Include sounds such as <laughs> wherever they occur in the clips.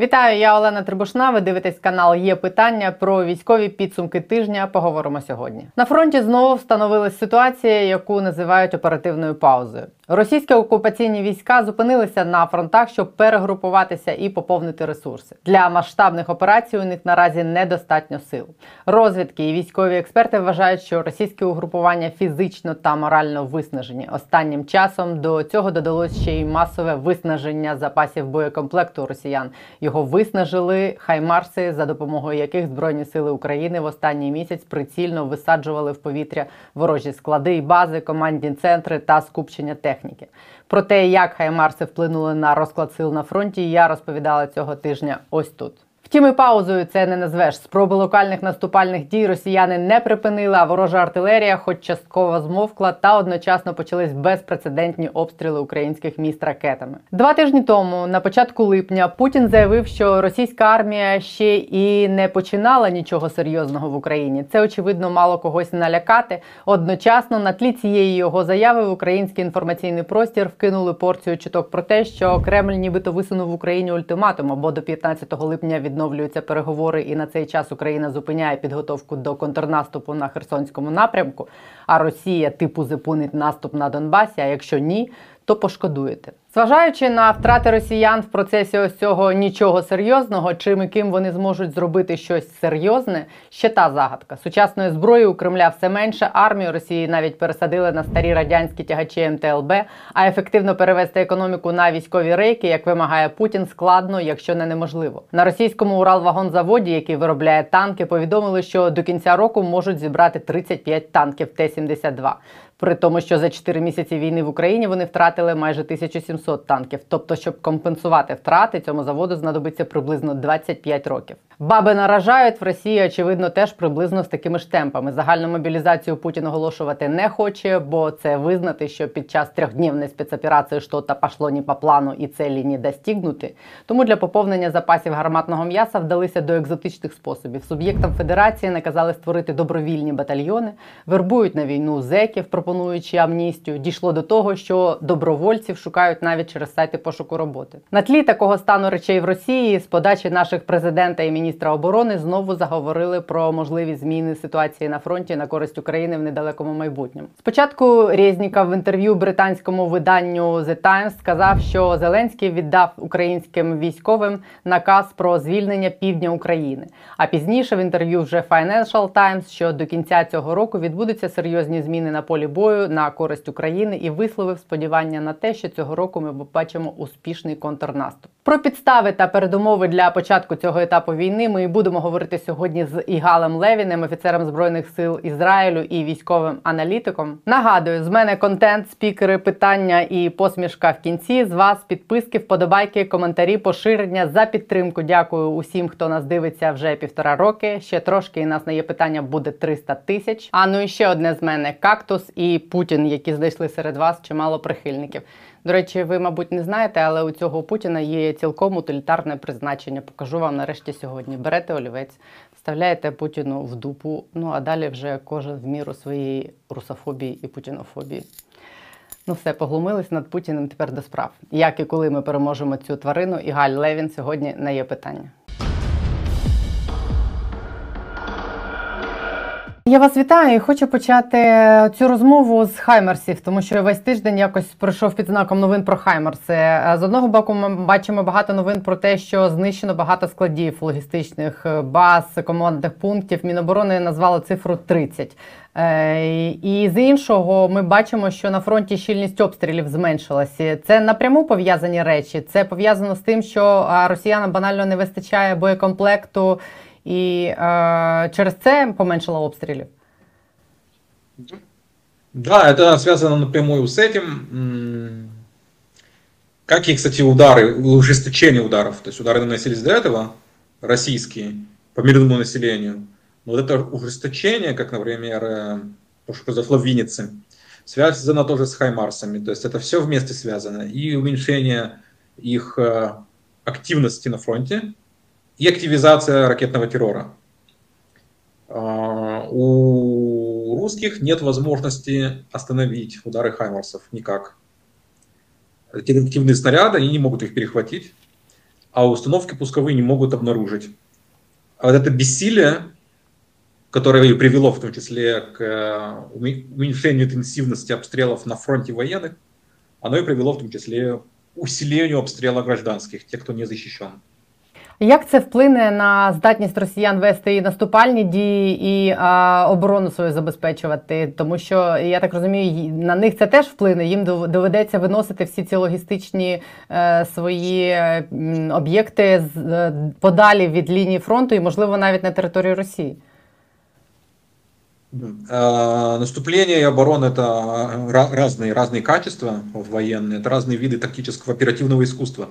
Вітаю, я Олена Трибушна. Ви дивитесь канал Є питання про військові підсумки тижня. Поговоримо сьогодні. На фронті знову встановилась ситуація, яку називають оперативною паузою. Російські окупаційні війська зупинилися на фронтах, щоб перегрупуватися і поповнити ресурси. Для масштабних операцій у них наразі недостатньо сил. Розвідки і військові експерти вважають, що російські угрупування фізично та морально виснажені. Останнім часом до цього додалось ще й масове виснаження запасів боєкомплекту росіян. Його виснажили хаймарси, за допомогою яких Збройні сили України в останній місяць прицільно висаджували в повітря ворожі склади і бази, командні центри та скупчення техніки. Про те, як хаймарси вплинули на розклад сил на фронті, я розповідала цього тижня ось тут. Втім, і паузою це не назвеш. Спроби локальних наступальних дій росіяни не припинили, а ворожа артилерія, хоч частково змовкла, та одночасно почались безпрецедентні обстріли українських міст ракетами. Два тижні тому, на початку липня, Путін заявив, що російська армія ще і не починала нічого серйозного в Україні. Це очевидно мало когось налякати. Одночасно на тлі цієї його заяви в український інформаційний простір вкинули порцію чуток про те, що Кремль нібито висунув в Україні ультиматум або до 15 липня від відновлюються переговори, і на цей час Україна зупиняє підготовку до контрнаступу на Херсонському напрямку. А Росія типу зупинить наступ на Донбасі. А якщо ні, то пошкодуєте. Зважаючи на втрати росіян в процесі ось цього нічого серйозного, чим і ким вони зможуть зробити щось серйозне, ще та загадка. Сучасної зброї у Кремля все менше. Армію Росії навіть пересадили на старі радянські тягачі МТЛБ. А ефективно перевести економіку на військові рейки, як вимагає Путін, складно, якщо не неможливо. На російському Уралвагонзаводі, який виробляє танки, повідомили, що до кінця року можуть зібрати 35 танків Т-72. При тому, що за 4 місяці війни в Україні вони втратили майже 1700 танків. Тобто, щоб компенсувати втрати, цьому заводу знадобиться приблизно 25 років. Баби наражають в Росії, очевидно, теж приблизно з такими ж темпами. Загальну мобілізацію Путін оголошувати не хоче, бо це визнати, що під час трьохдневної спецоперації щось пішло не по плану і целі не достигнути. Тому для поповнення запасів гарматного м'яса вдалися до екзотичних способів. Суб'єктам федерації наказали створити добровільні батальйони, вербують на війну зеків, пропонуючи амністію. Дійшло до того, що добровольців шукають навіть через сайти пошуку роботи. На тлі такого стану речей в Росії з подачі наших президента і міністра оборони знову заговорили про можливі зміни ситуації на фронті на користь України в недалекому майбутньому. Спочатку Резніков в інтерв'ю британському виданню The Times сказав, що Зеленський віддав українським військовим наказ про звільнення півдня України. А пізніше в інтерв'ю вже Financial Times, що до кінця цього року відбудуться серйозні зміни на полі бою на користь України і висловив сподівання на те, що цього року ми побачимо успішний контрнаступ. Про підстави та передумови для початку цього етапу війни. Ми будемо говорити сьогодні з Ігалем Левіним, офіцером збройних сил Ізраїлю і військовим аналітиком. Нагадую, з мене контент, спікери, питання і посмішка в кінці. З вас підписки, вподобайки, коментарі, поширення за підтримку. Дякую усім, хто нас дивиться вже півтора роки. Ще трошки і нас на є питання буде 300 тисяч. А ну і ще одне з мене кактус і Путін, які знайшли серед вас чимало прихильників. До речі, ви, мабуть, не знаєте, але у цього Путіна є цілком утилітарне призначення. Покажу вам нарешті сьогодні. Берете олівець, вставляєте Путіну в дупу. Ну а далі вже кожен в міру своєї русофобії і путінофобії. Ну, все, поглумились над Путіним тепер до справ. Як і коли ми переможемо цю тварину, і Галь Левін сьогодні не є питання. Я вас вітаю і хочу почати цю розмову з Хаймерсів, тому що весь тиждень якось пройшов під знаком новин про Хаймерси. З одного боку, ми бачимо багато новин про те, що знищено багато складів логістичних баз, командних пунктів. Міноборони назвали цифру 30. Е, і з іншого, ми бачимо, що на фронті щільність обстрілів зменшилася. Це напряму пов'язані речі. Це пов'язано з тим, що росіянам банально не вистачає боєкомплекту. І е, через це поменшило обстрілів. Да, это связано напрямую с этим. Как и, кстати, удары, ужесточение ударов. То есть удары наносились до этого, российские, по мирному населению. Но вот это ужесточение, как, например, э, то, что произошло в Виннице, связано тоже с Хаймарсами. То есть это все вместе связано. И уменьшение их э, активности на фронте, и активизация ракетного террора. А, у русских нет возможности остановить удары Хаймарсов никак. Реактивные снаряды, они не могут их перехватить. а установки пусковые не могут обнаружить. А вот это бессилие, которое и привело в том числе к э, уменьшению интенсивности обстрелов на фронте военных, оно и привело в том числе к усилению обстрела гражданских, тех, кто не защищен. Як це вплине на здатність росіян вести і наступальні дії і а, оборону свою забезпечувати? Тому що я так розумію, на них це теж вплине. Їм доведеться виносити всі ці логістичні е, свої м, об'єкти з е, подалі від лінії фронту і, можливо, навіть на територію Росії. Наступление и оборона – это разные, разные качества военные, это разные виды тактического оперативного искусства.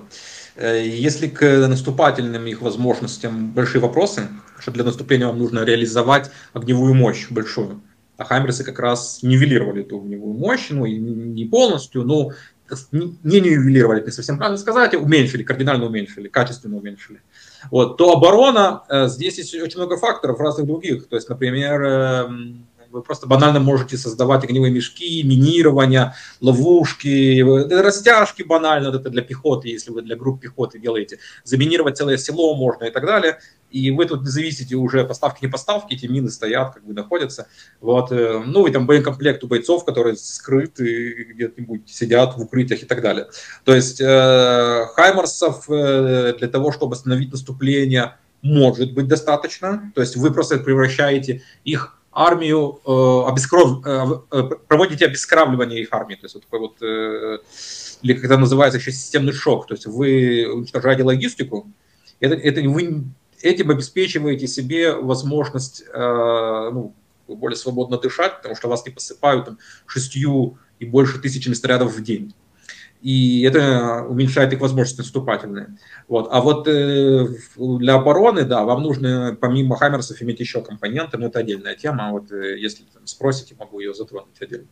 Э, если к наступательным их возможностям большие вопросы, что для наступления вам нужно реализовать огневую мощь большую, а Хаймерсы как раз нивелировали эту огневую мощь, ну и не полностью, но не нивелировали, не совсем правильно сказать, а уменьшили, кардинально уменьшили, качественно уменьшили. Вот, то оборона, э, здесь есть очень много факторов разных других. То есть, например, эм, вы просто банально можете создавать огневые мешки, минирование, ловушки, растяжки банально, это для пехоты, если вы для групп пехоты делаете. Заминировать целое село можно и так далее. И вы тут не зависите уже поставки не поставки, эти мины стоят, как бы находятся. Вот. Э, ну и там боекомплект у бойцов, которые скрыты где-нибудь, сидят в укрытиях и так далее. То есть э, Хаймарсов э, для того, чтобы остановить наступление, может быть достаточно. То есть вы просто превращаете их армию, э, обескров... э, э проводите обескравливание их армии, то есть вот такой вот, или как это называется еще системный шок, то есть вы уничтожаете логистику, это, это вы этим обеспечиваете себе возможность ну, более свободно дышать, потому что вас не посыпают там, шестью и больше тысячами снарядов в день и это уменьшает их возможности наступательные. Вот. А вот э, для обороны, да, вам нужно помимо Хаммерсов иметь еще компоненты, но это отдельная тема, вот э, если там, спросите, могу ее затронуть отдельно.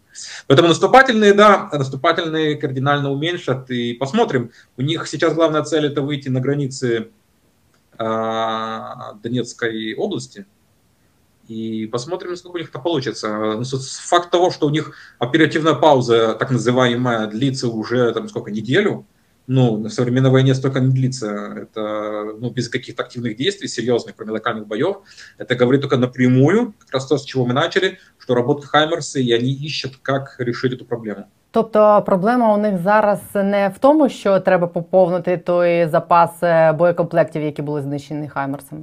Поэтому наступательные, да, наступательные кардинально уменьшат, и посмотрим. У них сейчас главная цель это выйти на границы э, Донецкой области, и посмотрим, насколько у них это получится. Ну, факт того, что у них оперативная пауза, так называемая, длится уже там сколько, неделю, ну, на современной войне столько не длится. Это ну, без каких-то активных действий, серьезных, кроме локальных боев. Это говорит только напрямую, как раз то, с чего мы начали, что работают Хаймерсы, и они ищут, как решить эту проблему. Тобто проблема у них зараз не в тому, що треба поповнити той запас боєкомплектів, які були знищені Хаймерсами?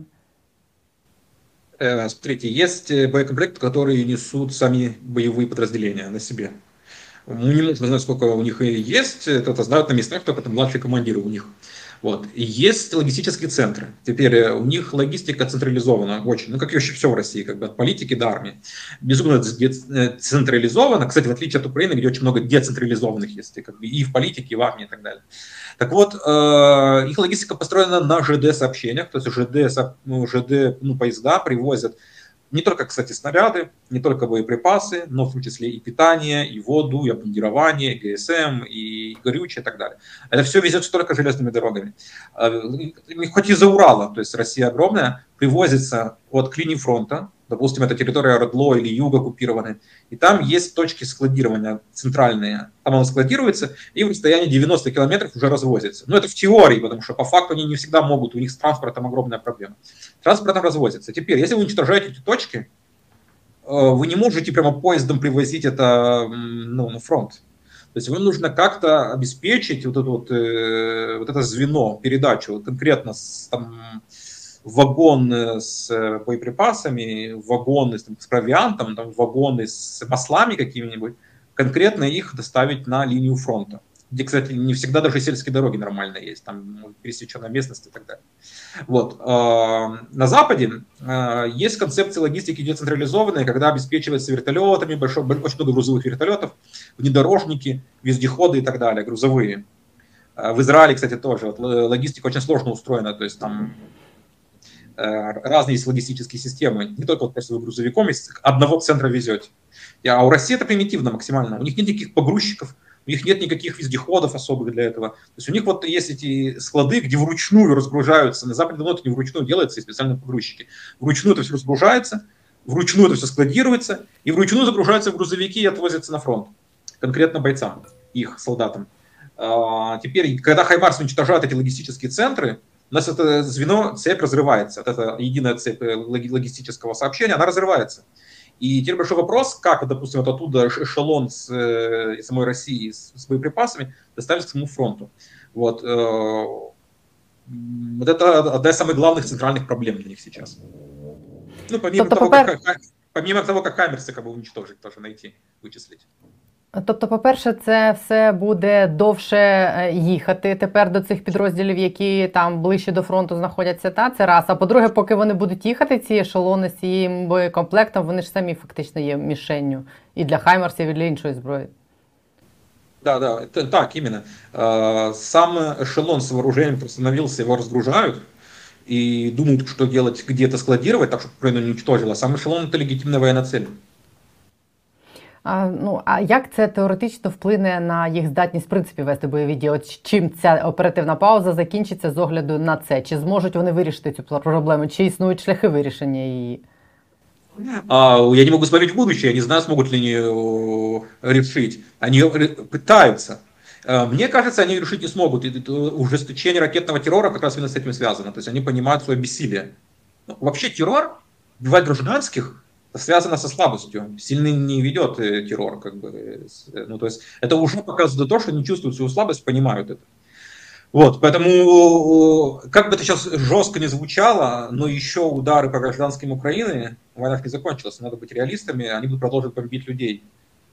Э, смотрите, есть э, боекомплекты, которые несут сами боевые подразделения на себе. Мы не можем знать, сколько у них есть, это знают на местах только там младшие командиры у них. Вот. Есть логистические центры. Теперь э, у них логистика централизована очень, ну, как и вообще все в России, как бы от политики до армии. Безумно централизовано, кстати, в отличие от Украины, где очень много децентрализованных есть, как бы и в политике, и в армии и так далее. Так вот, э, их логистика построена на ЖД-сообщениях, то есть ЖД, ну, ЖД ну, поезда привозят не только, кстати, снаряды, не только боеприпасы, но в том числе и питание, и воду, и обмундирование, и ГСМ, и горючее и так далее. Это все везется только железными дорогами. А, хоть из-за Урала, то есть Россия огромная, привозится от линии фронта, допустим, это территория Родло или Юг оккупированы, и там есть точки складирования центральные. Там он складируется и в расстоянии 90 километров уже развозится. Но это в теории, потому что по факту они не всегда могут, у них с транспортом огромная проблема. Транспортом развозится. Теперь, если вы уничтожаете эти точки, э, вы не можете прямо поездом привозить это ну, на фронт. То есть вам нужно как-то обеспечить вот это, вот, э, вот это звено, передачу конкретно с, там, вагоны с э, боеприпасами, вагоны с, там, с провиантом, там, вагоны с маслами какими-нибудь, конкретно их доставить на линию фронта. Где, кстати, не всегда даже сельские дороги нормально есть, там ну, пересеченная местность и так далее. Вот. А, на Западе а, есть концепция логистики децентрализованная, когда обеспечивается вертолетами, большой, очень много грузовых вертолетов, внедорожники, вездеходы и так далее, грузовые. В Израиле, кстати, тоже вот, логистика очень сложно устроена, то есть там Э, разные есть логистические системы. Не только вот просто вы грузовиком из одного центра везете. А у России это примитивно максимально. У них нет никаких погрузчиков, у них нет никаких вездеходов особых для этого. То есть у них вот есть эти склады, где вручную разгружаются. На Западе давно это не вручную делается, и специальные погрузчики. Вручную это все разгружается, вручную это все складируется, и вручную загружаются в грузовики и отвозятся на фронт. Конкретно бойцам, их солдатам. А, теперь, когда Хаймарс уничтожает эти логистические центры, у нас это звено, цепь разрывается, вот эта единая цепь э, логистического сообщения, она разрывается. И теперь большой вопрос, как, допустим, вот оттуда эшелон с э, самой России с, с боеприпасами доставить к самому фронту. Вот, э, вот это одна из самых главных центральных проблем для них сейчас. Ну, помимо, того, как, помимо того, как Хаммерсы как бы уничтожить, тоже найти, вычислить. Тобто, по-перше, це все буде довше е, їхати тепер до цих підрозділів, які там ближче до фронту знаходяться. Та це раз. А по-друге, поки вони будуть їхати, ці ешелони з цією боєкомплектом, вони ж самі фактично є мішенню і для Хаймерсів, і для іншої зброї. Да, да, это, так, именно. Сам эшелон с вооружением остановился, его разгружают и думают, что делать, где-то складировать, так, чтобы Украина не уничтожила. Сам эшелон – это легитимная военная цель. А, ну а як це теоретично вплине на їх здатність в принципі вести бойові дії? От чим ця оперативна пауза закінчиться з огляду на це? Чи зможуть вони вирішити цю проблему? Чи існують шляхи вирішення її? А, я не могу смотреть в будущее, я не знаю, смогут ли они э, решить. Они пытаются. А, мне кажется, они решить не смогут. И ужесточение ракетного террора как раз именно с этим связано. То есть они понимают свое бессилие. Ну, вообще террор, бывает гражданских, связано со слабостью. Сильный не ведет э, террор, как бы. Э, ну, то есть это уже показывает то, что они чувствуют свою слабость, понимают это. Вот, поэтому, как бы это сейчас жестко не звучало, но еще удары по гражданским Украины, война не закончилась, надо быть реалистами, они будут продолжать бомбить людей.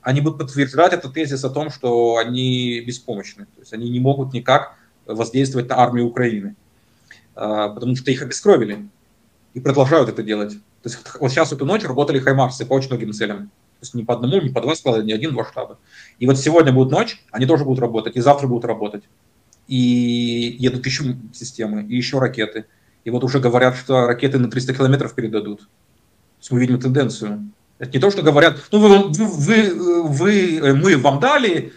Они будут подтверждать этот тезис о том, что они беспомощны, то есть они не могут никак воздействовать на армию Украины, а, потому что их обескровили и продолжают это делать. То есть вот сейчас эту ночь работали хаймарсы по очень многим целям. То есть не по одному, не по два склада, не один, два штаба. И вот сегодня будет ночь, они тоже будут работать, и завтра будут работать. И едут еще системы, и еще ракеты. И вот уже говорят, что ракеты на 300 километров передадут. То есть мы видим тенденцию. Это не то, что говорят, ну вы, вы, вы, мы вам дали,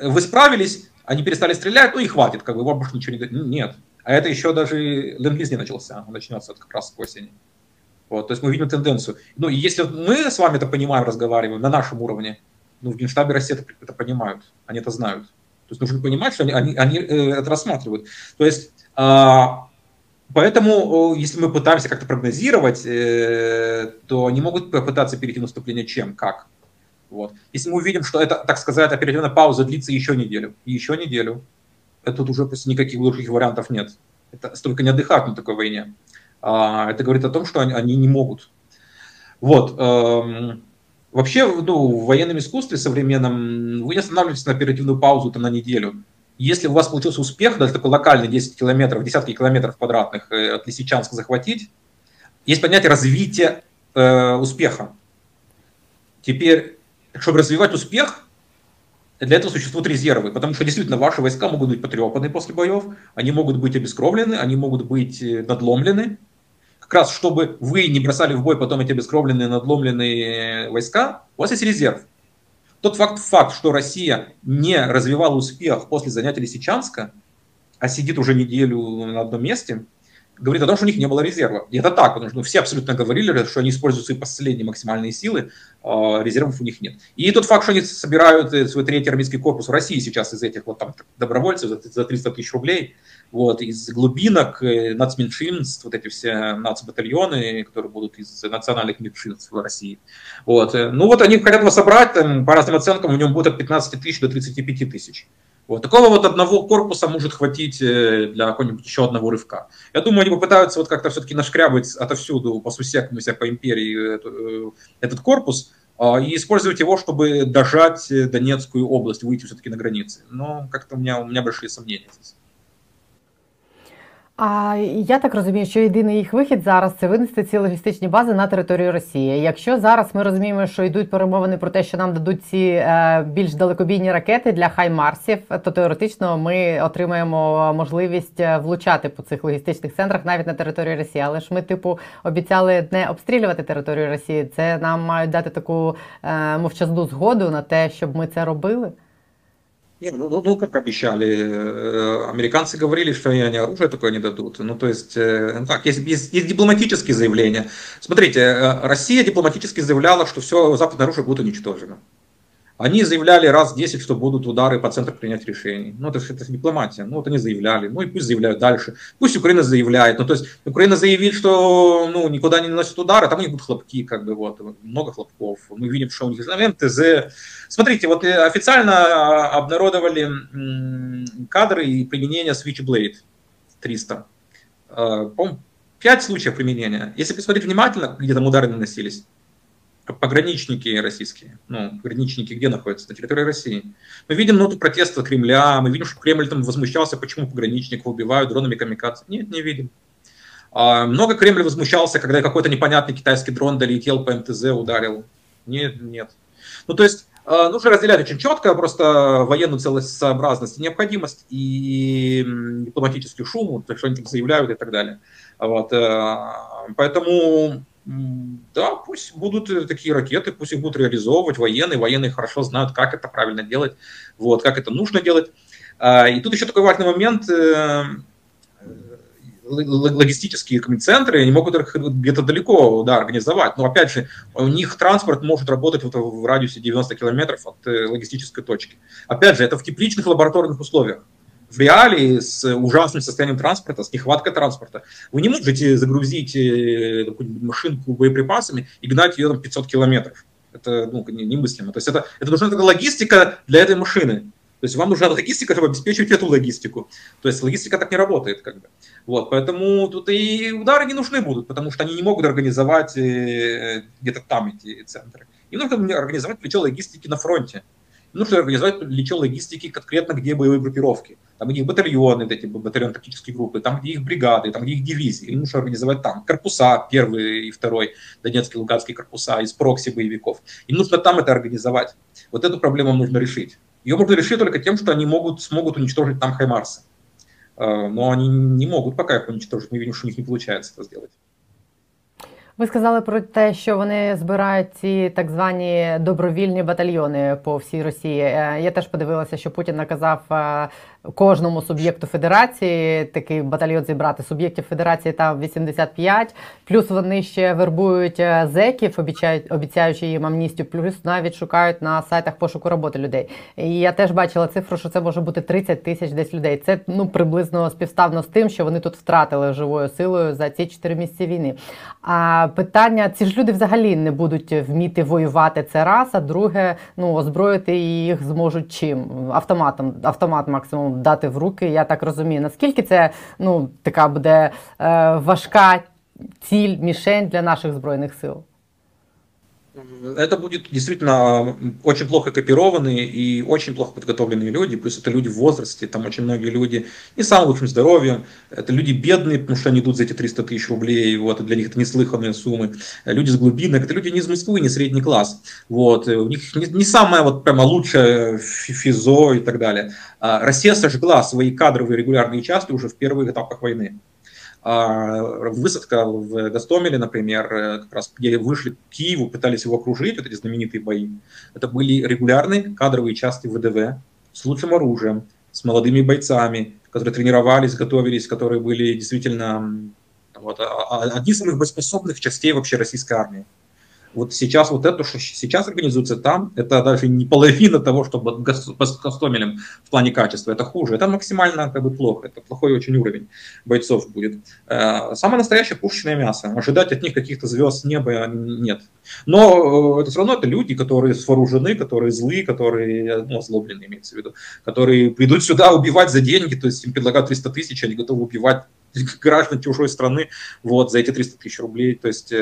вы справились, они перестали стрелять, ну и хватит, как бы вам больше ничего не Нет. А это еще даже ленд не начался, он начнется как раз к осени. Вот, то есть мы видим тенденцию. Ну, и если мы с вами это понимаем, разговариваем на нашем уровне, ну, в Генштабе России это, это понимают, они это знают. То есть нужно понимать, что они, они, они э, это рассматривают. То есть, а, поэтому, если мы пытаемся как-то прогнозировать, э, то они могут попытаться перейти в наступление чем, как. Вот. Если мы увидим, что это, так сказать, оперативная пауза длится еще неделю, еще неделю, это тут уже просто никаких других вариантов нет. Это столько не отдыхать на такой войне. А, это говорит о том, что они, не могут. Вот. Эм, вообще, ну, в военном искусстве современном вы не останавливаетесь на оперативную паузу там, на неделю. Если у вас получился успех, даже такой локальный 10 километров, десятки километров квадратных э, от Лисичанска захватить, есть понятие развития э, успеха. Теперь, чтобы развивать успех, для этого существуют резервы, потому что действительно ваши войска могут быть потрепаны после боев, они могут быть обескровлены, они могут быть э, надломлены, раз чтобы вы не бросали в бой потом эти обескровленные, надломленные войска, у вас есть резерв. Тот факт, факт, что Россия не развивала успех после занятия Лисичанска, а сидит уже неделю на одном месте, говорит о том, что у них не было резерва. И это так, потому что ну, все абсолютно говорили, что они используют свои последние максимальные силы, а резервов у них нет. И тот факт, что они собирают э, свой третий армейский корпус в России сейчас из этих вот там добровольцев за 300 тысяч рублей, вот, из глубинок, э, нацменьшинств, вот эти все нацбатальоны, которые будут из национальных меньшинств в России. Вот. Э, ну вот они хотят его собрать, там, по разным оценкам, у него будет от 15 тысяч до 35 тысяч. Вот. Такого вот одного корпуса может хватить э, для какого-нибудь еще одного рывка. Я думаю, они попытаются вот как-то все-таки нашкрябать отовсюду по сусекам, по империи этот корпус, а, и использовать его, чтобы дожать Донецкую область, выйти все-таки на границы. Но как-то у меня, у меня большие сомнения здесь. А я так розумію, що єдиний їх вихід зараз це винести ці логістичні бази на територію Росії. Якщо зараз ми розуміємо, що йдуть перемовини про те, що нам дадуть ці е, більш далекобійні ракети для хаймарсів, то теоретично ми отримаємо можливість е, влучати по цих логістичних центрах навіть на території Росії. Але ж ми, типу, обіцяли не обстрілювати територію Росії. Це нам мають дати таку е, мовчазну згоду на те, щоб ми це робили. Нет, ну, ну, ну как обещали, э, американцы говорили, что они оружие такое не дадут. Ну, то есть, э, ну, так, есть, есть, есть дипломатические заявления. Смотрите, э, Россия дипломатически заявляла, что все западное оружие будет уничтожено. Они заявляли раз в 10, что будут удары по центру принятия решений. Ну, это, это дипломатия. Ну, вот они заявляли. Ну, и пусть заявляют дальше. Пусть Украина заявляет. Ну, то есть, Украина заявит, что ну, никуда не наносит удары, а там у них будут хлопки, как бы, вот, много хлопков. Мы видим, что у них МТЗ. Смотрите, вот э, официально а, обнародовали кадры и применения Switchblade 300. По-моему, 5 случаев применения. Если посмотреть внимательно, где там удары наносились, пограничники российские, ну, пограничники где находятся? На территории России. Мы видим ноту протеста Кремля, мы видим, что Кремль там возмущался, почему пограничников убивают дронами камикадзе. Нет, не видим. А, много Кремль возмущался, когда какой-то непонятный китайский дрон долетел по МТЗ, ударил. Нет, нет. Ну, то есть, а, нужно разделять очень четко просто военную целесообразность и необходимость и дипломатический шум, то, что они там заявляют и так далее. Вот. Э, поэтому да, пусть будут э, такие ракеты, пусть их будут реализовывать военные. Военные хорошо знают, как это правильно делать, вот, как это нужно делать. А, и тут еще такой важный момент. Э, логистические центры, они могут где-то далеко да, организовать. Но опять же, у них транспорт может работать вот в радиусе 90 километров от логистической точки. Опять же, это в тепличных лабораторных условиях в реалии с ужасным состоянием транспорта, с нехваткой транспорта, вы не можете загрузить э, машинку боеприпасами и гнать ее там 500 километров. Это ну, немыслимо. То есть это, это нужна логистика для этой машины. То есть вам нужна логистика, чтобы обеспечивать эту логистику. То есть логистика так не работает. Как бы. вот, поэтому тут и удары не нужны будут, потому что они не могут организовать э, где-то там эти центры. Им нужно организовать плечо логистики на фронте нужно организовать плечо логистики конкретно, где боевые группировки. Там, где их батальоны, эти батальоны тактические группы, там, где их бригады, там, где их дивизии. Им нужно организовать там корпуса, первый и второй, Донецкий, Луганский корпуса из прокси боевиков. Им нужно там это организовать. Вот эту проблему нужно решить. Ее можно решить только тем, что они могут, смогут уничтожить там Хаймарсы. Э, но они не могут пока их уничтожить. Мы видим, что у них не получается это сделать. Ви сказали про те, що вони збирають ці так звані добровільні батальйони по всій Росії. Е, я теж подивилася, що Путін наказав е, кожному суб'єкту федерації такий батальйон зібрати. Суб'єктів федерації там 85, плюс вони ще вербують е, зеків, обіцяють, обіцяючи їм амністію, плюс навіть шукають на сайтах пошуку роботи людей. І я теж бачила цифру, що це може бути 30 тисяч десь людей. Це ну приблизно співставно з тим, що вони тут втратили живою силою за ці 4 місяці війни. А питання: ці ж люди взагалі не будуть вміти воювати. Це раз, а друге, ну озброїти їх зможуть чим автоматом, автомат максимум дати в руки. Я так розумію. Наскільки це ну, така буде е, важка ціль, мішень для наших збройних сил? Это будет действительно очень плохо копированные и очень плохо подготовленные люди, плюс это люди в возрасте, там очень многие люди не самым лучшим здоровьем, это люди бедные, потому что они идут за эти 300 тысяч рублей, вот, для них это неслыханные суммы, люди с глубинок, это люди не из Москвы, не средний класс, вот, у них не, не самое вот прямо лучшее физо и так далее. А Россия сожгла свои кадровые регулярные части уже в первых этапах войны. А, высадка в Гастомеле, например, э, как раз где вышли к Киеву, пытались его окружить, вот эти знаменитые бои, это были регулярные кадровые части ВДВ с лучшим оружием, с молодыми бойцами, которые тренировались, готовились, которые были действительно вот, а, а, одни из самых боеспособных частей вообще российской армии. Вот сейчас вот это, что сейчас организуется там, это даже не половина того, что с Гастомелем в плане качества, это хуже. Это максимально как бы плохо, это плохой очень уровень бойцов будет. Э, самое настоящее пушечное мясо. Ожидать от них каких-то звезд неба нет. Но э, это все равно это люди, которые вооружены, которые злые, которые, ну, озлобленные имеется в виду, которые придут сюда убивать за деньги, то есть им предлагают 300 тысяч, они готовы убивать <laughs> граждан чужой страны вот, за эти 300 тысяч рублей. То есть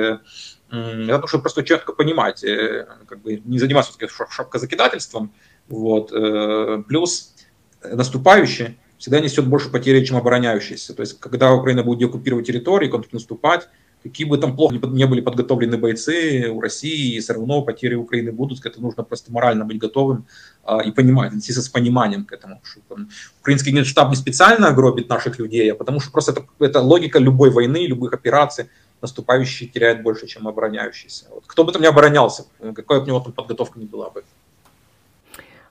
э, это нужно просто четко понимать, э, как бы не заниматься шапкозакидательством. Вот. Э, плюс наступающий всегда несет больше потери, чем обороняющийся. То есть, когда Украина будет оккупировать территории, контрнаступать, какие бы там плохо не были подготовлены бойцы у России, все равно потери Украины будут, это нужно просто морально быть готовым а, и понимать, идти с пониманием к этому. Что, там, украинский генштаб не специально гробит наших людей, а потому что просто это, это логика любой войны, любых операций, наступающий теряет больше, чем обороняющийся. Вот. Кто бы там не оборонялся, какая бы у него там подготовка ни была бы.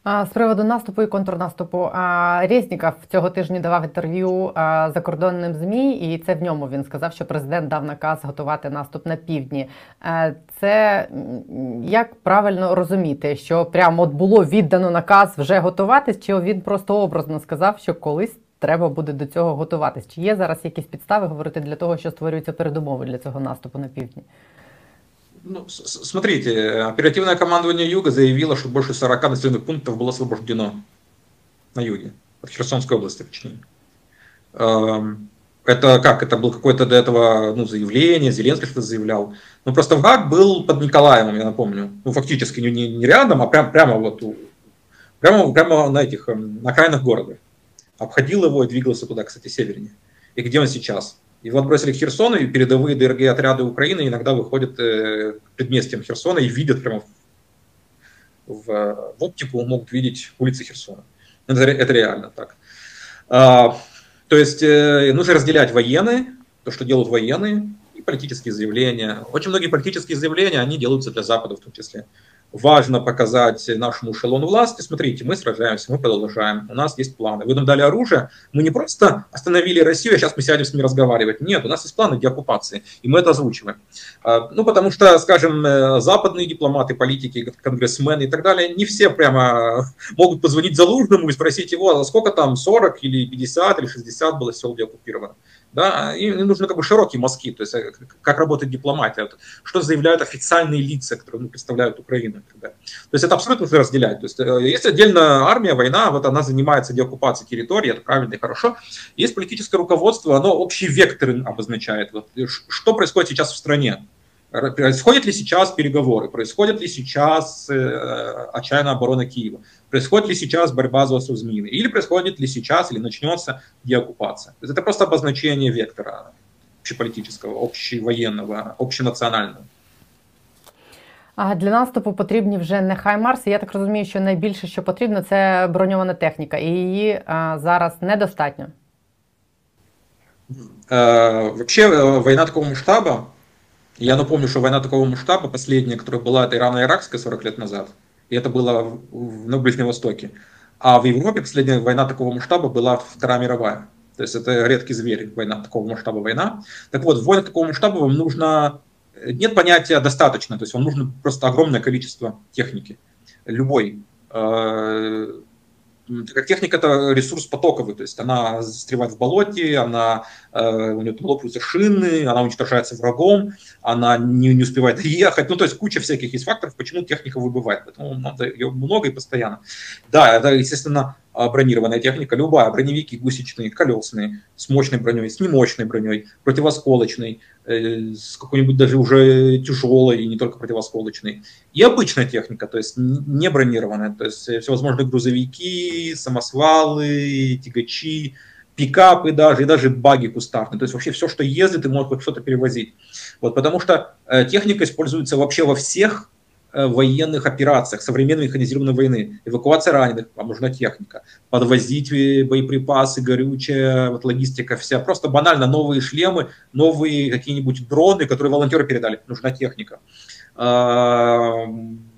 А, З приводу наступу і контрнаступу а, Резніков цього тижня давав інтерв'ю а, закордонним змі, і це в ньому він сказав, що президент дав наказ готувати наступ на півдні. Е, Це м, як правильно розуміти, що прямо от було віддано наказ вже готуватись, чи він просто образно сказав, що колись треба буде до цього готуватись? Чи є зараз якісь підстави говорити для того, що створюються передумови для цього наступу на півдні? Ну, с- с- смотрите, оперативное командование Юга заявило, что больше 40 населенных пунктов было освобождено на юге, от Херсонской области, точнее. Эм, Это как? Это было какое-то до этого ну, заявление, Зеленский что-то заявлял. Ну, просто ВГАК был под Николаевым, я напомню. Ну, фактически не, не, не рядом, а прям, прямо вот у- прямо, прямо на этих, эм, на окраинах города. Обходил его и двигался туда, кстати, севернее. И где он сейчас? Его отбросили к Херсону, и передовые ДРГ-отряды Украины иногда выходят э, к предместьям Херсона и видят прямо в, в, э, оптику, могут видеть улицы Херсона. Это, ре- это реально так. А, то есть э, нужно разделять военные, то, что делают военные, и политические заявления. Очень многие политические заявления, они делаются для Запада в том числе. Важно показать нашему эшелону власти, смотрите, мы сражаемся, мы продолжаем, у нас есть планы. Вы нам дали оружие, мы не просто остановили Россию, а сейчас мы сядем с ними разговаривать. Нет, у нас есть планы деоккупации, и мы это озвучиваем. А, Ну, потому что, скажем, э, западные дипломаты, политики, конгрессмены и так далее, не все прямо могут позвонить Залужному и спросить его, а сколько там, 40 или 50 или 60 было сел деоккупировано. Да, им нужны как бы широкие мазки, то есть э, как- работает дипломатия, что заявляют официальные лица, которые ну, представляют Украину. и. То есть это абсолютно нужно разделять. То есть э, есть отдельно армия, война, вот она занимается деоккупацией территории, это правильно и хорошо. Есть политическое руководство, оно общие векторы обозначает. Вот, что происходит сейчас в стране? Р- Происходят ли сейчас переговоры? Происходит ли сейчас э, отчаянная оборона Киева? Происходит ли сейчас борьба за остров Змеиный? Или происходит ли сейчас, или начнется деоккупация? То есть это просто обозначение вектора общеполитического, общевоенного, общенационального. А для наступу потрібні вже не Хаймарси. Я так розумію, що найбільше, що потрібно, це броньована техніка, і її а, зараз недостатньо. Э, Вообще э, война такого масштаба, я напомню, что война такого масштаба, последняя, которая была, это ирано-иракская 40 лет назад, и это было на Ближнем Востоке. А в Европе последняя война такого масштаба была Вторая мировая. То есть это редкий зверь, война такого масштаба война. Так вот, в войнах такого масштаба вам нужно... Нет понятия достаточно, то есть вам нужно просто огромное количество техники. Любой. Э, как техника это ресурс потоковый, то есть она застревает в болоте, она, э, у нее там лопаются шины, она уничтожается врагом, она не, не успевает <laughs> ехать, ну то есть куча всяких есть факторов, почему техника выбывает, поэтому надо ее много и постоянно. Да, это, естественно, бронированная техника, любая, броневики гусечные, колесные, с мощной броней, с немощной броней, противосколочной, э, с какой-нибудь даже уже тяжелой и не только противосколочной. И обычная техника, то есть не бронированная, то есть всевозможные грузовики, самосвалы, тягачи, пикапы даже, и даже баги кустарные. То есть вообще все, что ездит и может хоть что-то перевозить. Вот, потому что э, техника используется вообще во всех военных операциях современной механизированной войны. Эвакуация раненых, вам нужна техника. Подвозить э, боеприпасы, горючее, вот логистика вся. Просто банально новые шлемы, новые какие-нибудь дроны, которые волонтеры передали. Нужна техника.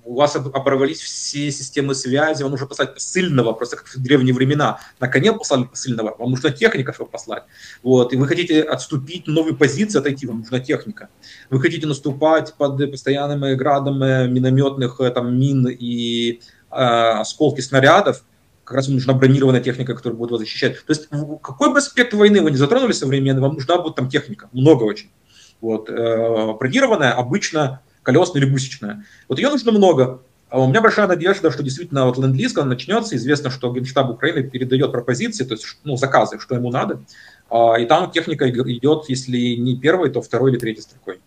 У вас об- оборвались все системы связи, вам нужно послать посыльного, просто как в древние времена. На коне послали посыльного, вам нужна техника, чтобы послать. Вот. И вы хотите отступить новые позиции, отойти, вам нужна техника. Вы хотите наступать под постоянным градом э, минометных э, там, мин и э, осколки снарядов, как раз вам нужна бронированная техника, которая будет вас защищать. То есть какой бы аспект войны вы не затронули современный, вам нужна будет там техника, много очень. Вот. э, Бронированная обычно колесная или гусечная. Вот ее нужно много. А у меня большая надежда, что действительно вот ленд-лиз, начнется, известно, что Генштаб Украины передает пропозиции, то есть ну, заказы, что ему надо, А, и там техника идет, если не первой, то второй или третьей строкой.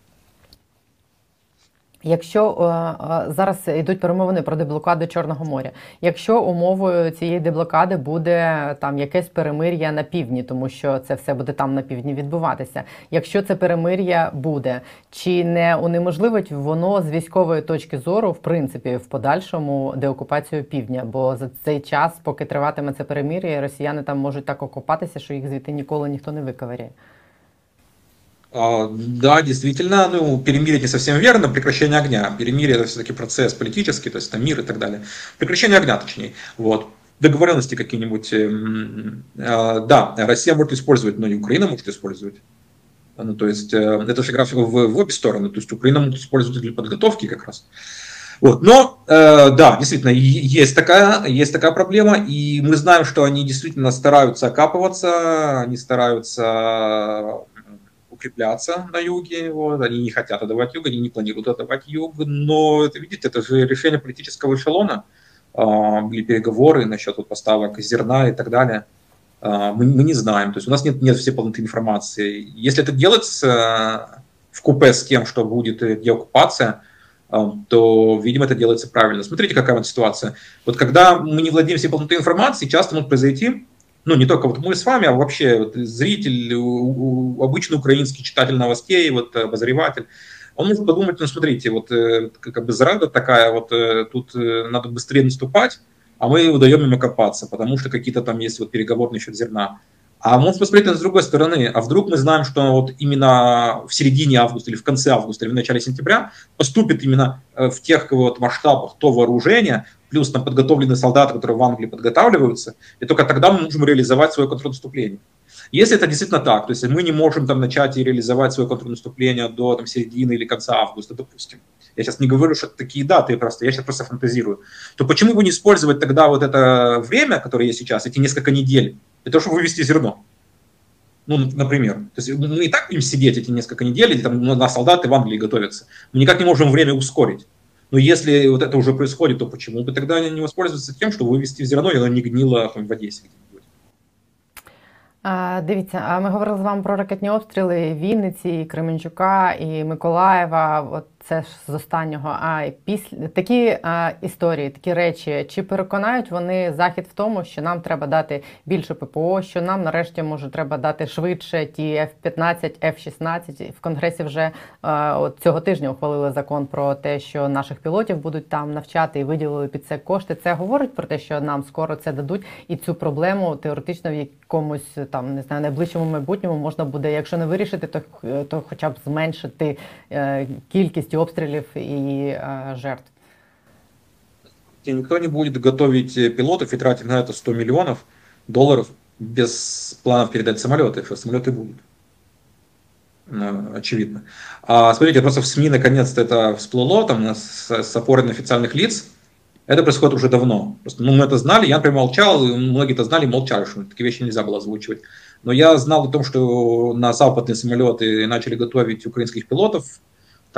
Якщо е, е, зараз йдуть перемовини про деблокаду Чорного моря, якщо умовою цієї деблокади буде там якесь перемир'я на півдні, тому що це все буде там на півдні відбуватися. Якщо це перемир'я буде, чи не унеможливить воно з військової точки зору, в принципі, в подальшому деокупацію півдня? Бо за цей час, поки триватиме це перемир'я, росіяни там можуть так окупатися, що їх звідти ніколи ніхто не виковиряє. А, да, действительно, ну, перемирие не совсем верно, прекращение огня. Перемирие это все-таки процесс политический, то есть там мир и так далее. Прекращение огня, точнее. Вот. Договоренности какие-нибудь. Эм, э, да, Россия может использовать, но и Украина может использовать. Ну, то есть э, это же игра в, в обе стороны. То есть Украина может использовать для подготовки как раз. Вот. Но э, да, действительно, есть такая, есть такая проблема, и мы знаем, что они действительно стараются окапываться, они стараются укрепляться на юге, вот, они не хотят отдавать юг, они не планируют отдавать юг, но это, видите, это же решение политического эшелона, а, были переговоры насчет вот, поставок зерна и так далее, а, мы, мы не знаем, то есть у нас нет, нет всей полноты информации. Если это делается в купе с тем, что будет деоккупация, а, то, видимо, это делается правильно. Смотрите, какая вот ситуация. Вот когда мы не владеем всей полнотой информации, часто может произойти, ну, не только вот мы с вами, а вообще вот зритель, обычный украинский читатель новостей, вот обозреватель, он может подумать, ну, смотрите, вот э, как бы зарада такая, вот э, тут э, надо быстрее наступать, а мы удаем им окопаться, потому что какие-то там есть вот переговоры насчет зерна. А можно посмотреть с другой стороны. А вдруг мы знаем, что вот именно в середине августа или в конце августа или в начале сентября поступит именно в тех вот масштабах то вооружение, плюс там подготовленные солдаты, которые в Англии подготавливаются, и только тогда мы можем реализовать свое контрнаступление. Если это действительно так, то есть мы не можем там начать и реализовать свое контрнаступление до там, середины или конца августа, допустим, я сейчас не говорю, что это такие даты, просто, я сейчас просто фантазирую, то почему бы не использовать тогда вот это время, которое есть сейчас, эти несколько недель, для того, чтобы вывести зерно? Ну, например. То есть мы и так будем сидеть эти несколько недель, и там на солдаты в Англии готовятся. Мы никак не можем время ускорить. Но если вот это уже происходит, то почему бы тогда не воспользоваться тем, чтобы вывести зерно, и оно не гнило там, в Одессе где-нибудь? А, Дивіться, а ми говорили з вами про ракетні обстріли Вінниці, Кременчука і Миколаєва. От це ж з останнього. А після такі а, історії, такі речі, чи переконають вони захід в тому, що нам треба дати більше ППО, що нам нарешті може треба дати швидше ті F-15, F-16. В конгресі вже а, от цього тижня ухвалили закон про те, що наших пілотів будуть там навчати і виділили під це кошти. Це говорить про те, що нам скоро це дадуть, і цю проблему теоретично в якомусь там не знаю найближчому майбутньому можна буде, якщо не вирішити, то то хоча б зменшити е, кількість обстрелов и э, жертв? Никто не будет готовить пилотов и тратить на это 100 миллионов долларов без планов передать самолеты, что самолеты будут. Очевидно. А смотрите, просто в СМИ наконец-то это всплыло, там с, с опорой на официальных лиц. Это происходит уже давно. Просто, ну, мы это знали, я, например, молчал, многие это знали молчали, что такие вещи нельзя было озвучивать. Но я знал о том, что на западные самолеты начали готовить украинских пилотов,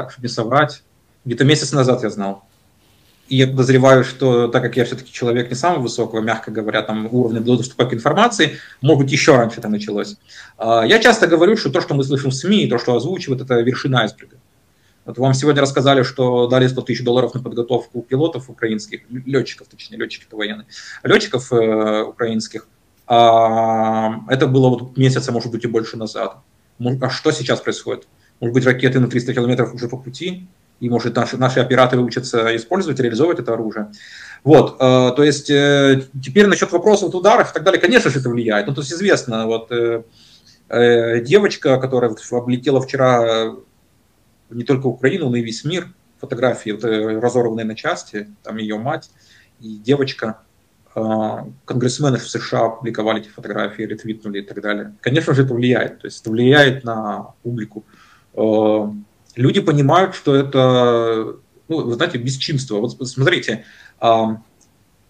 так, чтобы не соврать, где-то месяц назад я знал. И я подозреваю, что так как я все-таки человек не самого высокого, мягко говоря, там уровня доступа к информации, может быть, еще раньше это началось. А, я часто говорю, что то, что мы слышим в СМИ, то, что озвучивают, это вершина айсберга. Вот вам сегодня рассказали, что дали 100 тысяч долларов на подготовку пилотов украинских, летчиков, точнее, летчики-то военные, летчиков э, украинских. А, это было вот месяца, может быть, и больше назад. А что сейчас происходит? Может быть, ракеты на 300 километров уже по пути, и может наши, наши операторы учатся использовать, реализовывать это оружие. Вот, э, то есть э, теперь насчет вопросов ударов и так далее, конечно же, это влияет. Ну, то есть известно, вот э, э, девочка, которая облетела вчера не только Украину, но и весь мир, фотографии вот, э, разорванные на части, там ее мать и девочка, э, конгрессмены в США опубликовали эти фотографии, ретвитнули и так далее. Конечно же, это влияет, то есть это влияет на публику. Э, люди понимают, что это, ну, вы знаете, бесчинство. Вот смотрите,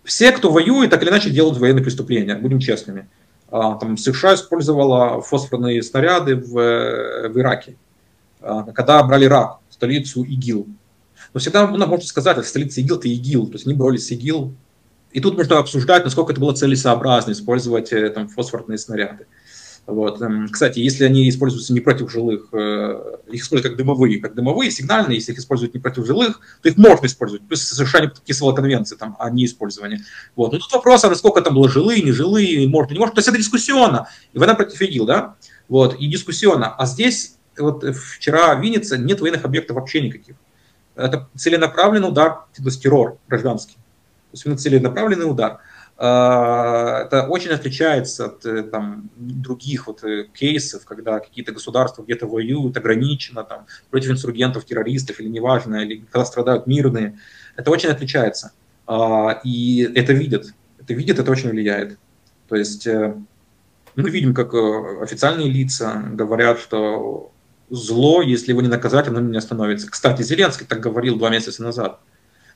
все, кто воюет, так или иначе делают военные преступления, будем честными. А, там США использовала фосфорные снаряды в, в Ираке, а, когда брали Ирак, столицу ИГИЛ. Но всегда можно сказать, что столица ИГИЛ это ИГИЛ, то есть они боролись с ИГИЛ. И тут можно обсуждать, насколько это было целесообразно использовать э, там, фосфорные снаряды. Вот. Эм, кстати, если они используются не против жилых, э, их используют как дымовые, как дымовые, сигнальные, если их используют не против жилых, то их можно использовать. Плюс США не подписывала конвенции там, о неиспользовании. Вот. Но тут вопрос, а насколько там было жилые, не жилые, можно, не может. То есть это дискуссионно. И война против ИГИЛ, да? Вот. И дискуссионно. А здесь, вот вчера в Виннице нет военных объектов вообще никаких. Это целенаправленный удар, то есть террор гражданский. То есть целенаправленный удар. Это очень отличается от э, там, других вот э, кейсов, когда какие-то государства где-то воюют ограниченно там, против инсургентов, террористов или неважно, или когда страдают мирные. Это очень отличается. А, и это видят. Это видят, это очень влияет. То есть э, мы видим, как официальные лица говорят, что зло, если его не наказать, оно не остановится. Кстати, Зеленский так говорил два месяца назад.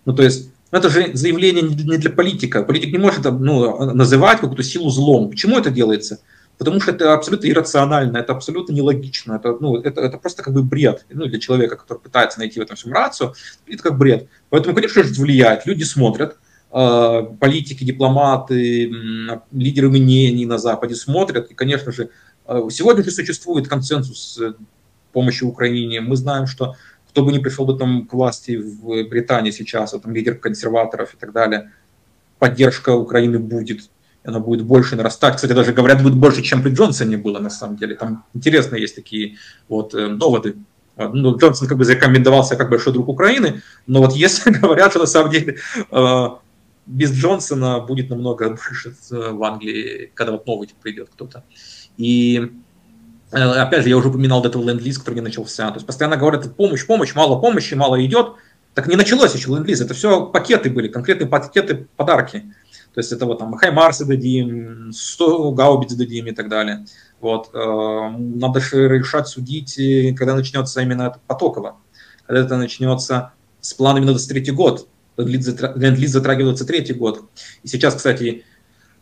Ну, то есть но это же заявление не для политика. Политик не может ну, называть какую-то силу злом. Почему это делается? Потому что это абсолютно иррационально, это абсолютно нелогично, это, ну, это, это просто как бы бред ну, для человека, который пытается найти в этом всем рацию, это как бред. Поэтому, конечно же, влияет, люди смотрят, э, политики, дипломаты, лидеры мнений на Западе смотрят, и, конечно же, э, сегодня же существует консенсус с помощью Украине. Мы знаем, что кто бы ни пришел бы там к власти в Британии сейчас, вот, там лидер консерваторов и так далее, поддержка Украины будет, она будет больше нарастать. Кстати, даже говорят, будет больше, чем при Джонсоне было на самом деле. Там интересно есть такие вот э, доводы. Ну, Джонсон как бы зарекомендовался как большой друг Украины, но вот если <laughs> говорят, что на самом деле э, без Джонсона будет намного <laughs> больше э, в Англии, когда вот новый придет кто-то. И опять же, я уже упоминал до этого ленд-лиз, который не начался. То есть постоянно говорят, помощь, помощь, мало помощи, мало идет. Так не началось еще ленд-лиз, это все пакеты были, конкретные пакеты, подарки. То есть это вот там Хаймарсы дадим, 100 гаубиц дадим и так далее. Вот. Э, надо же решать, судить, когда начнется именно это потоково. Когда это начнется с планами на 23 год. Ленд-лиз затрагивается третий год. И сейчас, кстати,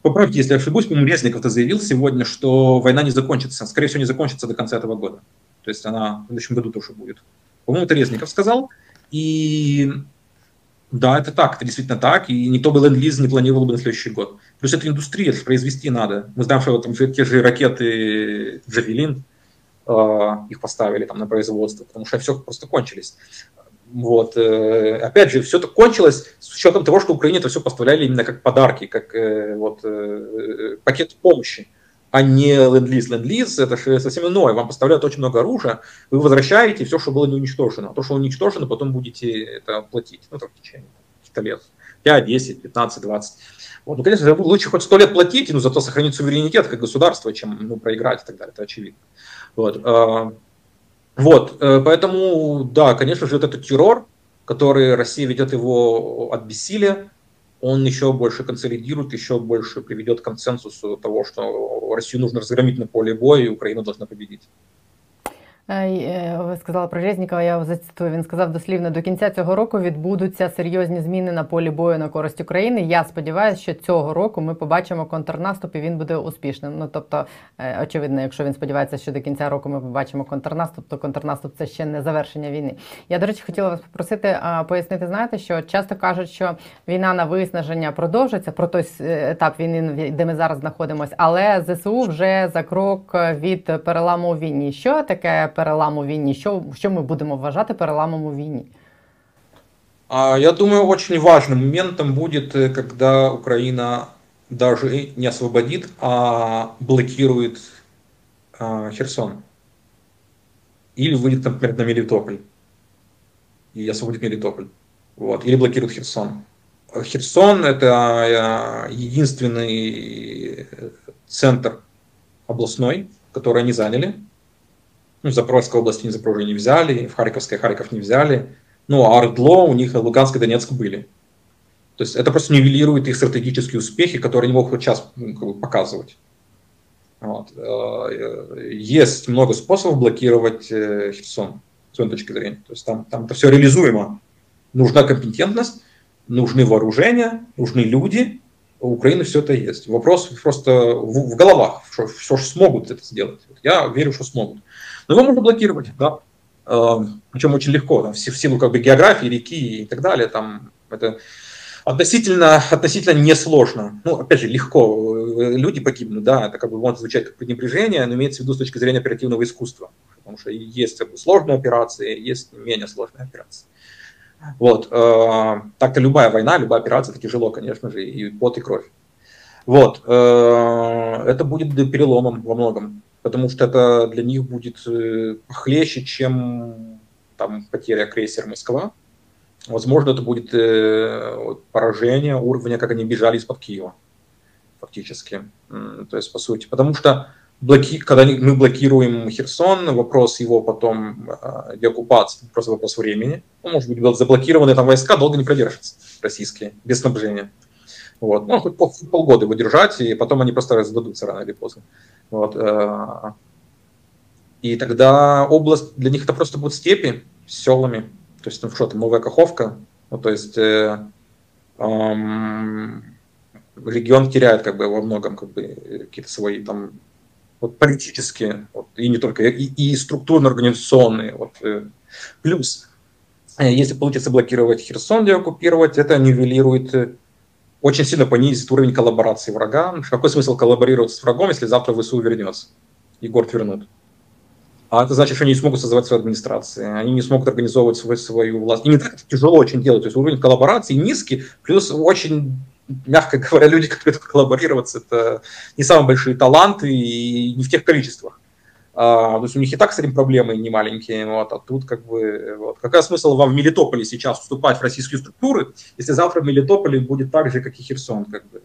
Поправьте, если ошибусь, по-моему, Резников-то заявил сегодня, что война не закончится, скорее всего, не закончится до конца этого года. То есть она в следующем году тоже будет. По-моему, это Резников сказал. И да, это так, это действительно так, и никто бы ленд-лиз не планировал бы на следующий год. Плюс это индустрия, это произвести надо. Мы знаем, что там те же ракеты Джавелин, э, их поставили там на производство, потому что все просто кончились. Вот. Э, опять же, все это кончилось с учетом того, что Украине это все поставляли именно как подарки, как э, вот, э, пакет помощи, а не ленд-лиз. Ленд-лиз это же совсем иное. Вам поставляют очень много оружия, вы возвращаете все, что было не уничтожено. А то, что уничтожено, потом будете это платить. Ну, там, в течение каких-то лет. 5, 10, 15, 20. Вот, ну, конечно, лучше хоть 100 лет платить, но зато сохранить суверенитет как государство, чем ну, проиграть и так далее. Это очевидно. Вот. Вот, э, поэтому, да, конечно же, вот этот террор, который Россия ведет его от бессилия, он еще больше консолидирует, еще больше приведет к консенсусу того, что Россию нужно разгромить на поле боя, и Украина должна победить. Е, е, ви сказали про Резнікова, я зацитую. Він сказав дослівно, до кінця цього року відбудуться серйозні зміни на полі бою на користь України. Я сподіваюся, що цього року ми побачимо контрнаступ і він буде успішним. Ну тобто, е, очевидно, якщо він сподівається, що до кінця року ми побачимо контрнаступ, то контрнаступ це ще не завершення війни. Я, до речі, хотіла вас попросити пояснити, знаєте, що часто кажуть, що війна на виснаження продовжиться про той етап війни, де ми зараз знаходимося, але ЗСУ вже за крок від переламу війні. Що таке? перелам у війні? Що, що ми будемо вважати переламом у війні? Я думаю, очень важным моментом будет, э, когда Украина даже не освободит, а блокирует Херсон. Или выйдет, например, на Мелитополь. И освободит Мелитополь. Вот. Или блокирует Херсон. Херсон – это э, единственный центр областной, который они заняли. Ну, в Запорожской области не Запорожье не взяли, в Харьковской Харьков не взяли. Ну, а Ордло у них Луганск и Донецк были. То есть это просто нивелирует их стратегические успехи, которые они могут сейчас ну, как бы, показывать. Вот. Э, есть много способов блокировать э, Херсон, с своей точки зрения. То есть там, там это все реализуемо. Нужна компетентность, нужны вооружения, нужны люди. У Украины все это есть. Вопрос просто в, в головах, что, что смогут это сделать. Я верю, что смогут. Но его можно блокировать, да. Причем очень легко, там, в силу как бы географии, реки и так далее. Там это относительно, относительно несложно. Ну, опять же, легко. Люди погибнут, да, это как бы может звучать как пренебрежение, но имеется в виду с точки зрения оперативного искусства. Потому что есть как бы, сложные операции, есть менее сложные операции. Вот. Так-то любая война, любая операция, это тяжело, конечно же, и пот, и кровь. Вот. Это будет переломом во многом потому что это для них будет э, похлеще, чем там, потеря крейсера Москва. Возможно, это будет э, поражение уровня, как они бежали из-под Киева. фактически. То есть, по сути, потому что блоки... когда мы блокируем Херсон, вопрос его потом э, деоккупации, просто вопрос времени. Ну, может быть, заблокированы там войска долго не продержатся, российские, без снабжения. Вот. Ну, хоть пол, полгода его держать, и потом они просто сдадутся рано или поздно. Вот. Э, и тогда область, для них это просто будут степи с селами. То есть, ну что там, новая Каховка. Ну, то есть, э, эм, регион теряет как бы во многом как бы какие-то свои там вот политические, вот, и не только, и, и структурно-организационные. Вот, э. Плюс, э, если получится блокировать Херсон, деоккупировать, это нивелирует, э, очень сильно понизит уровень коллаборации врага. Какой смысл коллаборировать с врагом, если завтра ВСУ вернется и город вернут? А это значит, что они не смогут создавать свою администрацию, они не смогут организовывать свою, свою власть. И не так тяжело очень делать. То есть уровень коллаборации низкий, плюс очень мягко <laughs> говоря, люди, которые коллаборироваться, это не самые большие таланты и не в тех количествах. А, то есть у них и так с этим проблемы не маленькие, вот, а тут как бы, вот. Какой смысл вам в Мелитополе сейчас вступать в российские структуры, если завтра в Мелитополе будет так же, как и Херсон, как бы.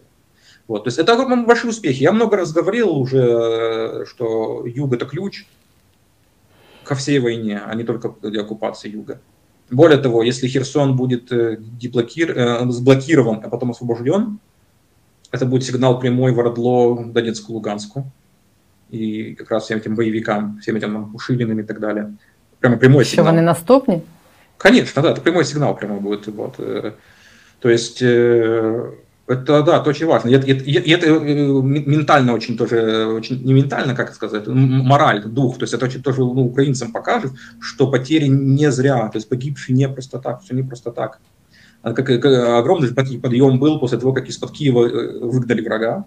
Вот, то есть это большие успехи. Я много раз говорил уже, что юг это ключ, ко всей войне, а не только к оккупации юга. Более того, если Херсон будет э, деблокир... Э, сблокирован, а потом освобожден, это будет сигнал прямой в Ордло, Донецку, Луганску. И как раз всем этим боевикам, всем этим там, Ушилиным и так далее. Прямо прямой Що сигнал. Вони наступні? Конечно, да, это прямой сигнал прямо будет. Вот. Э, то есть это, да, это очень важно. И это, и это э, ментально очень тоже, очень, не ментально, как сказать, мораль, дух. То есть это очень тоже ну, украинцам покажет, что потери не зря, то есть погибшие не просто так, все не просто так. А как, как огромный подъем был после того, как из-под Киева э, выгнали врага.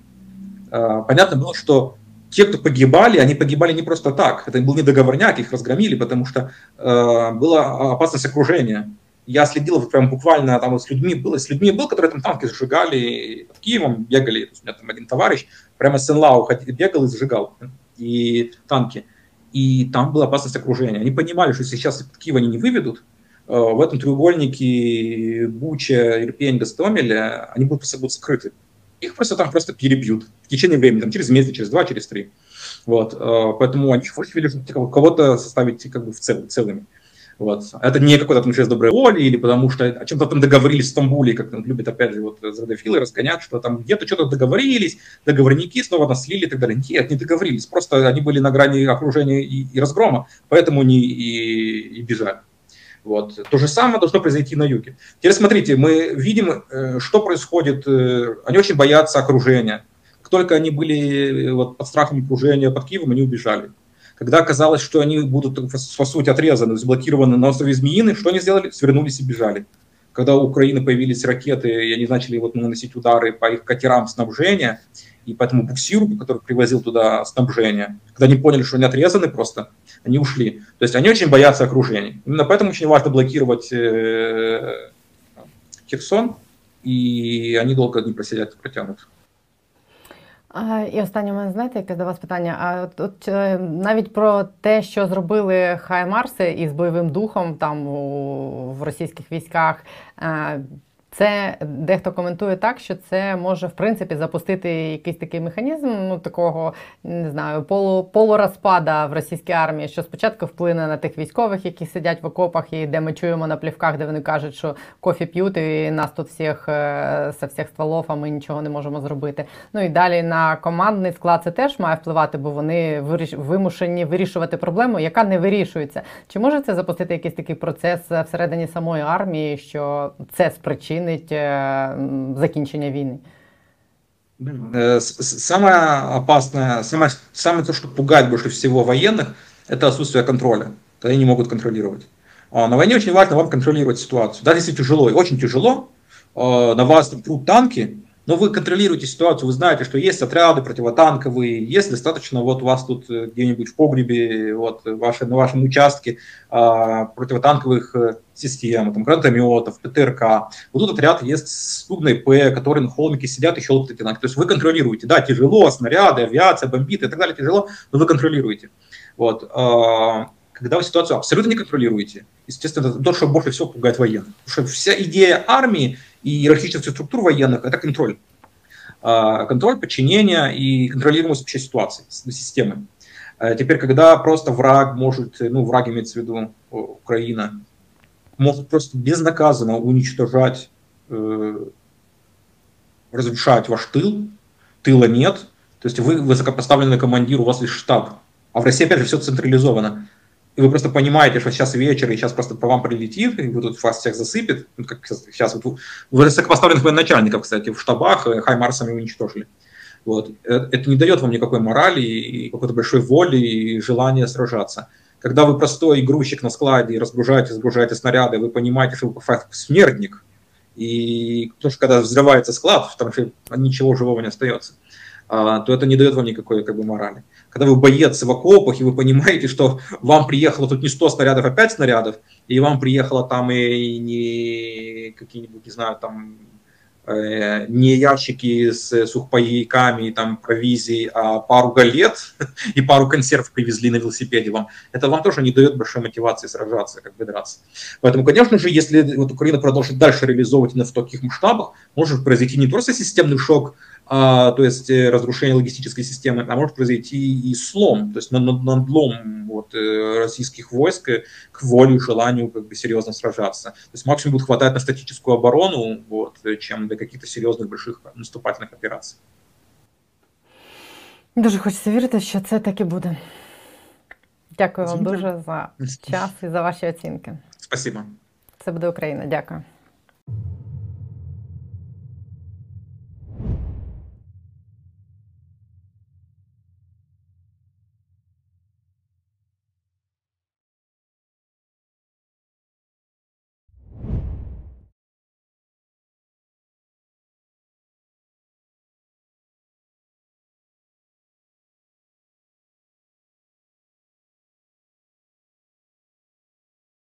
А, понятно было, что те, кто погибали, они погибали не просто так. Это был не договорняк, их разгромили, потому что э, была опасность окружения я следил вот прям буквально там вот с людьми, было, с людьми был, которые там танки сжигали, под Киевом бегали, у меня там один товарищ прямо с Сенлау бегал и сжигал и танки. И там была опасность окружения. Они понимали, что сейчас под Киев они не выведут, э, в этом треугольнике Буча, Ирпень, Гастомель, они будут, будут скрыты. Их просто там просто перебьют в течение времени, там, через месяц, через два, через три. Вот, э, поэтому они хотели кого-то составить как бы в цел, целыми. Вот. Это не какой-то там жест доброй воли или потому что о чем-то там договорились в Стамбуле, как там любят опять же вот зрадофилы разгонять, что там где-то что-то договорились, договорники снова нас слили и так далее. Нет, не договорились, просто они были на грани окружения и, и разгрома, поэтому они и, и бежали. Вот. То же самое должно произойти на юге. Теперь смотрите, мы видим, э, что происходит. Э, они очень боятся окружения. Как только они были э, вот, под страхом окружения под Киевом, они убежали. Когда казалось, что они будут, по сути, отрезаны, заблокированы на острове Змеиный, что они сделали? Свернулись и бежали. Когда у Украины появились ракеты, и они начали вот наносить удары по их катерам снабжения, и по этому буксиру, который привозил туда снабжение, когда они поняли, что они отрезаны просто, они ушли. То есть они очень боятся окружения. Именно поэтому очень важно блокировать э, Херсон, и они долго не просидят, протянут. А, І останнє у мене знаєте, яке до вас питання? А от, от е, навіть про те, що зробили Хаймарси із бойовим духом там у, в російських військах. Е, це дехто коментує так, що це може в принципі запустити якийсь такий механізм, ну такого не знаю, полу, полурозпада в російській армії, що спочатку вплине на тих військових, які сидять в окопах, і де ми чуємо на плівках, де вони кажуть, що кофі п'ють, і нас тут всіх е, со всіх стволов, а ми нічого не можемо зробити. Ну і далі на командний склад це теж має впливати, бо вони вимушені вирішувати проблему, яка не вирішується. Чи може це запустити якийсь такий процес всередині самої армії, що це спричинить? Спричинить закінчення війны? Самое опасное, самое, самое то, что пугает больше всего военных, это отсутствие контроля. Они не могут контролировать. А на войне очень важно вам контролировать ситуацию. Даже если тяжело, и очень тяжело, на вас прут танки, но вы контролируете ситуацию, вы знаете, что есть отряды противотанковые, есть достаточно вот у вас тут э, где-нибудь в погребе, вот ваши, на вашем участке а, противотанковых э, систем, там, гранатометов, ПТРК. Вот тут отряд есть с клубной П, которые на холмике сидят и щелкают эти танки. То есть вы контролируете. Да, тяжело, снаряды, авиация, бомбит и так далее, тяжело, но вы контролируете. Вот. А, когда вы ситуацию абсолютно не контролируете, естественно, это то, что больше всего пугает военных. Потому что вся идея армии и иерархических структур военных – это контроль. а, контроль, подчинение и контролируемость вообще ситуации, системы. Э, Теперь, когда просто враг может, ну, враг имеется в виду Украина, может просто безнаказанно уничтожать, э, разрушать ваш тыл, тыла нет, то есть вы высокопоставленный командир, у вас есть штаб, а в России, опять же, все централизовано. Вы просто понимаете, что сейчас вечер, и сейчас просто по вам прилетит, и вы тут вас всех засыпет. Ну, как сейчас, вот вы высокопоставленных военачальников, кстати, в штабах э, хаймарсами уничтожили. Вот. Э, Это не дает вам никакой морали и какой-то большой воли и желания сражаться. Когда вы простой грузчик на складе и разгружаете, разгружаете снаряды, вы понимаете, что вы смертник, и потому что когда взрывается склад, там же ничего живого не остается, а, то это не дает вам никакой как бы морали. Когда вы боец в окопах, и вы понимаете, что вам приехало тут не 100 снарядов, а 5 снарядов, и вам приехало там и не какие-нибудь, не знаю, там э, не ящики с сухпайками, и там провизией, а пару галет <laughs> и пару консерв привезли на велосипеде вам. Это вам тоже не дает большой мотивации сражаться, как бы драться. Поэтому, конечно же, если вот Украина продолжит дальше реализовывать именно в таких масштабах, может произойти не просто системный шок, то есть э, разрушение логистической системы, а может произойти и слом, то есть над- над- надлом вот, э, российских войск э, к воле и желанию как бы серьезно сражаться. То есть максимум будет хватать на статическую оборону, вот, э, чем для каких-то серьезных больших наступательных операций. Дуже хочеться вірити, що це так і буде. Дякую вам Звичайно. дуже за <laughs> час і за ваші оцінки. Спасибо. Це буде Україна. Дякую.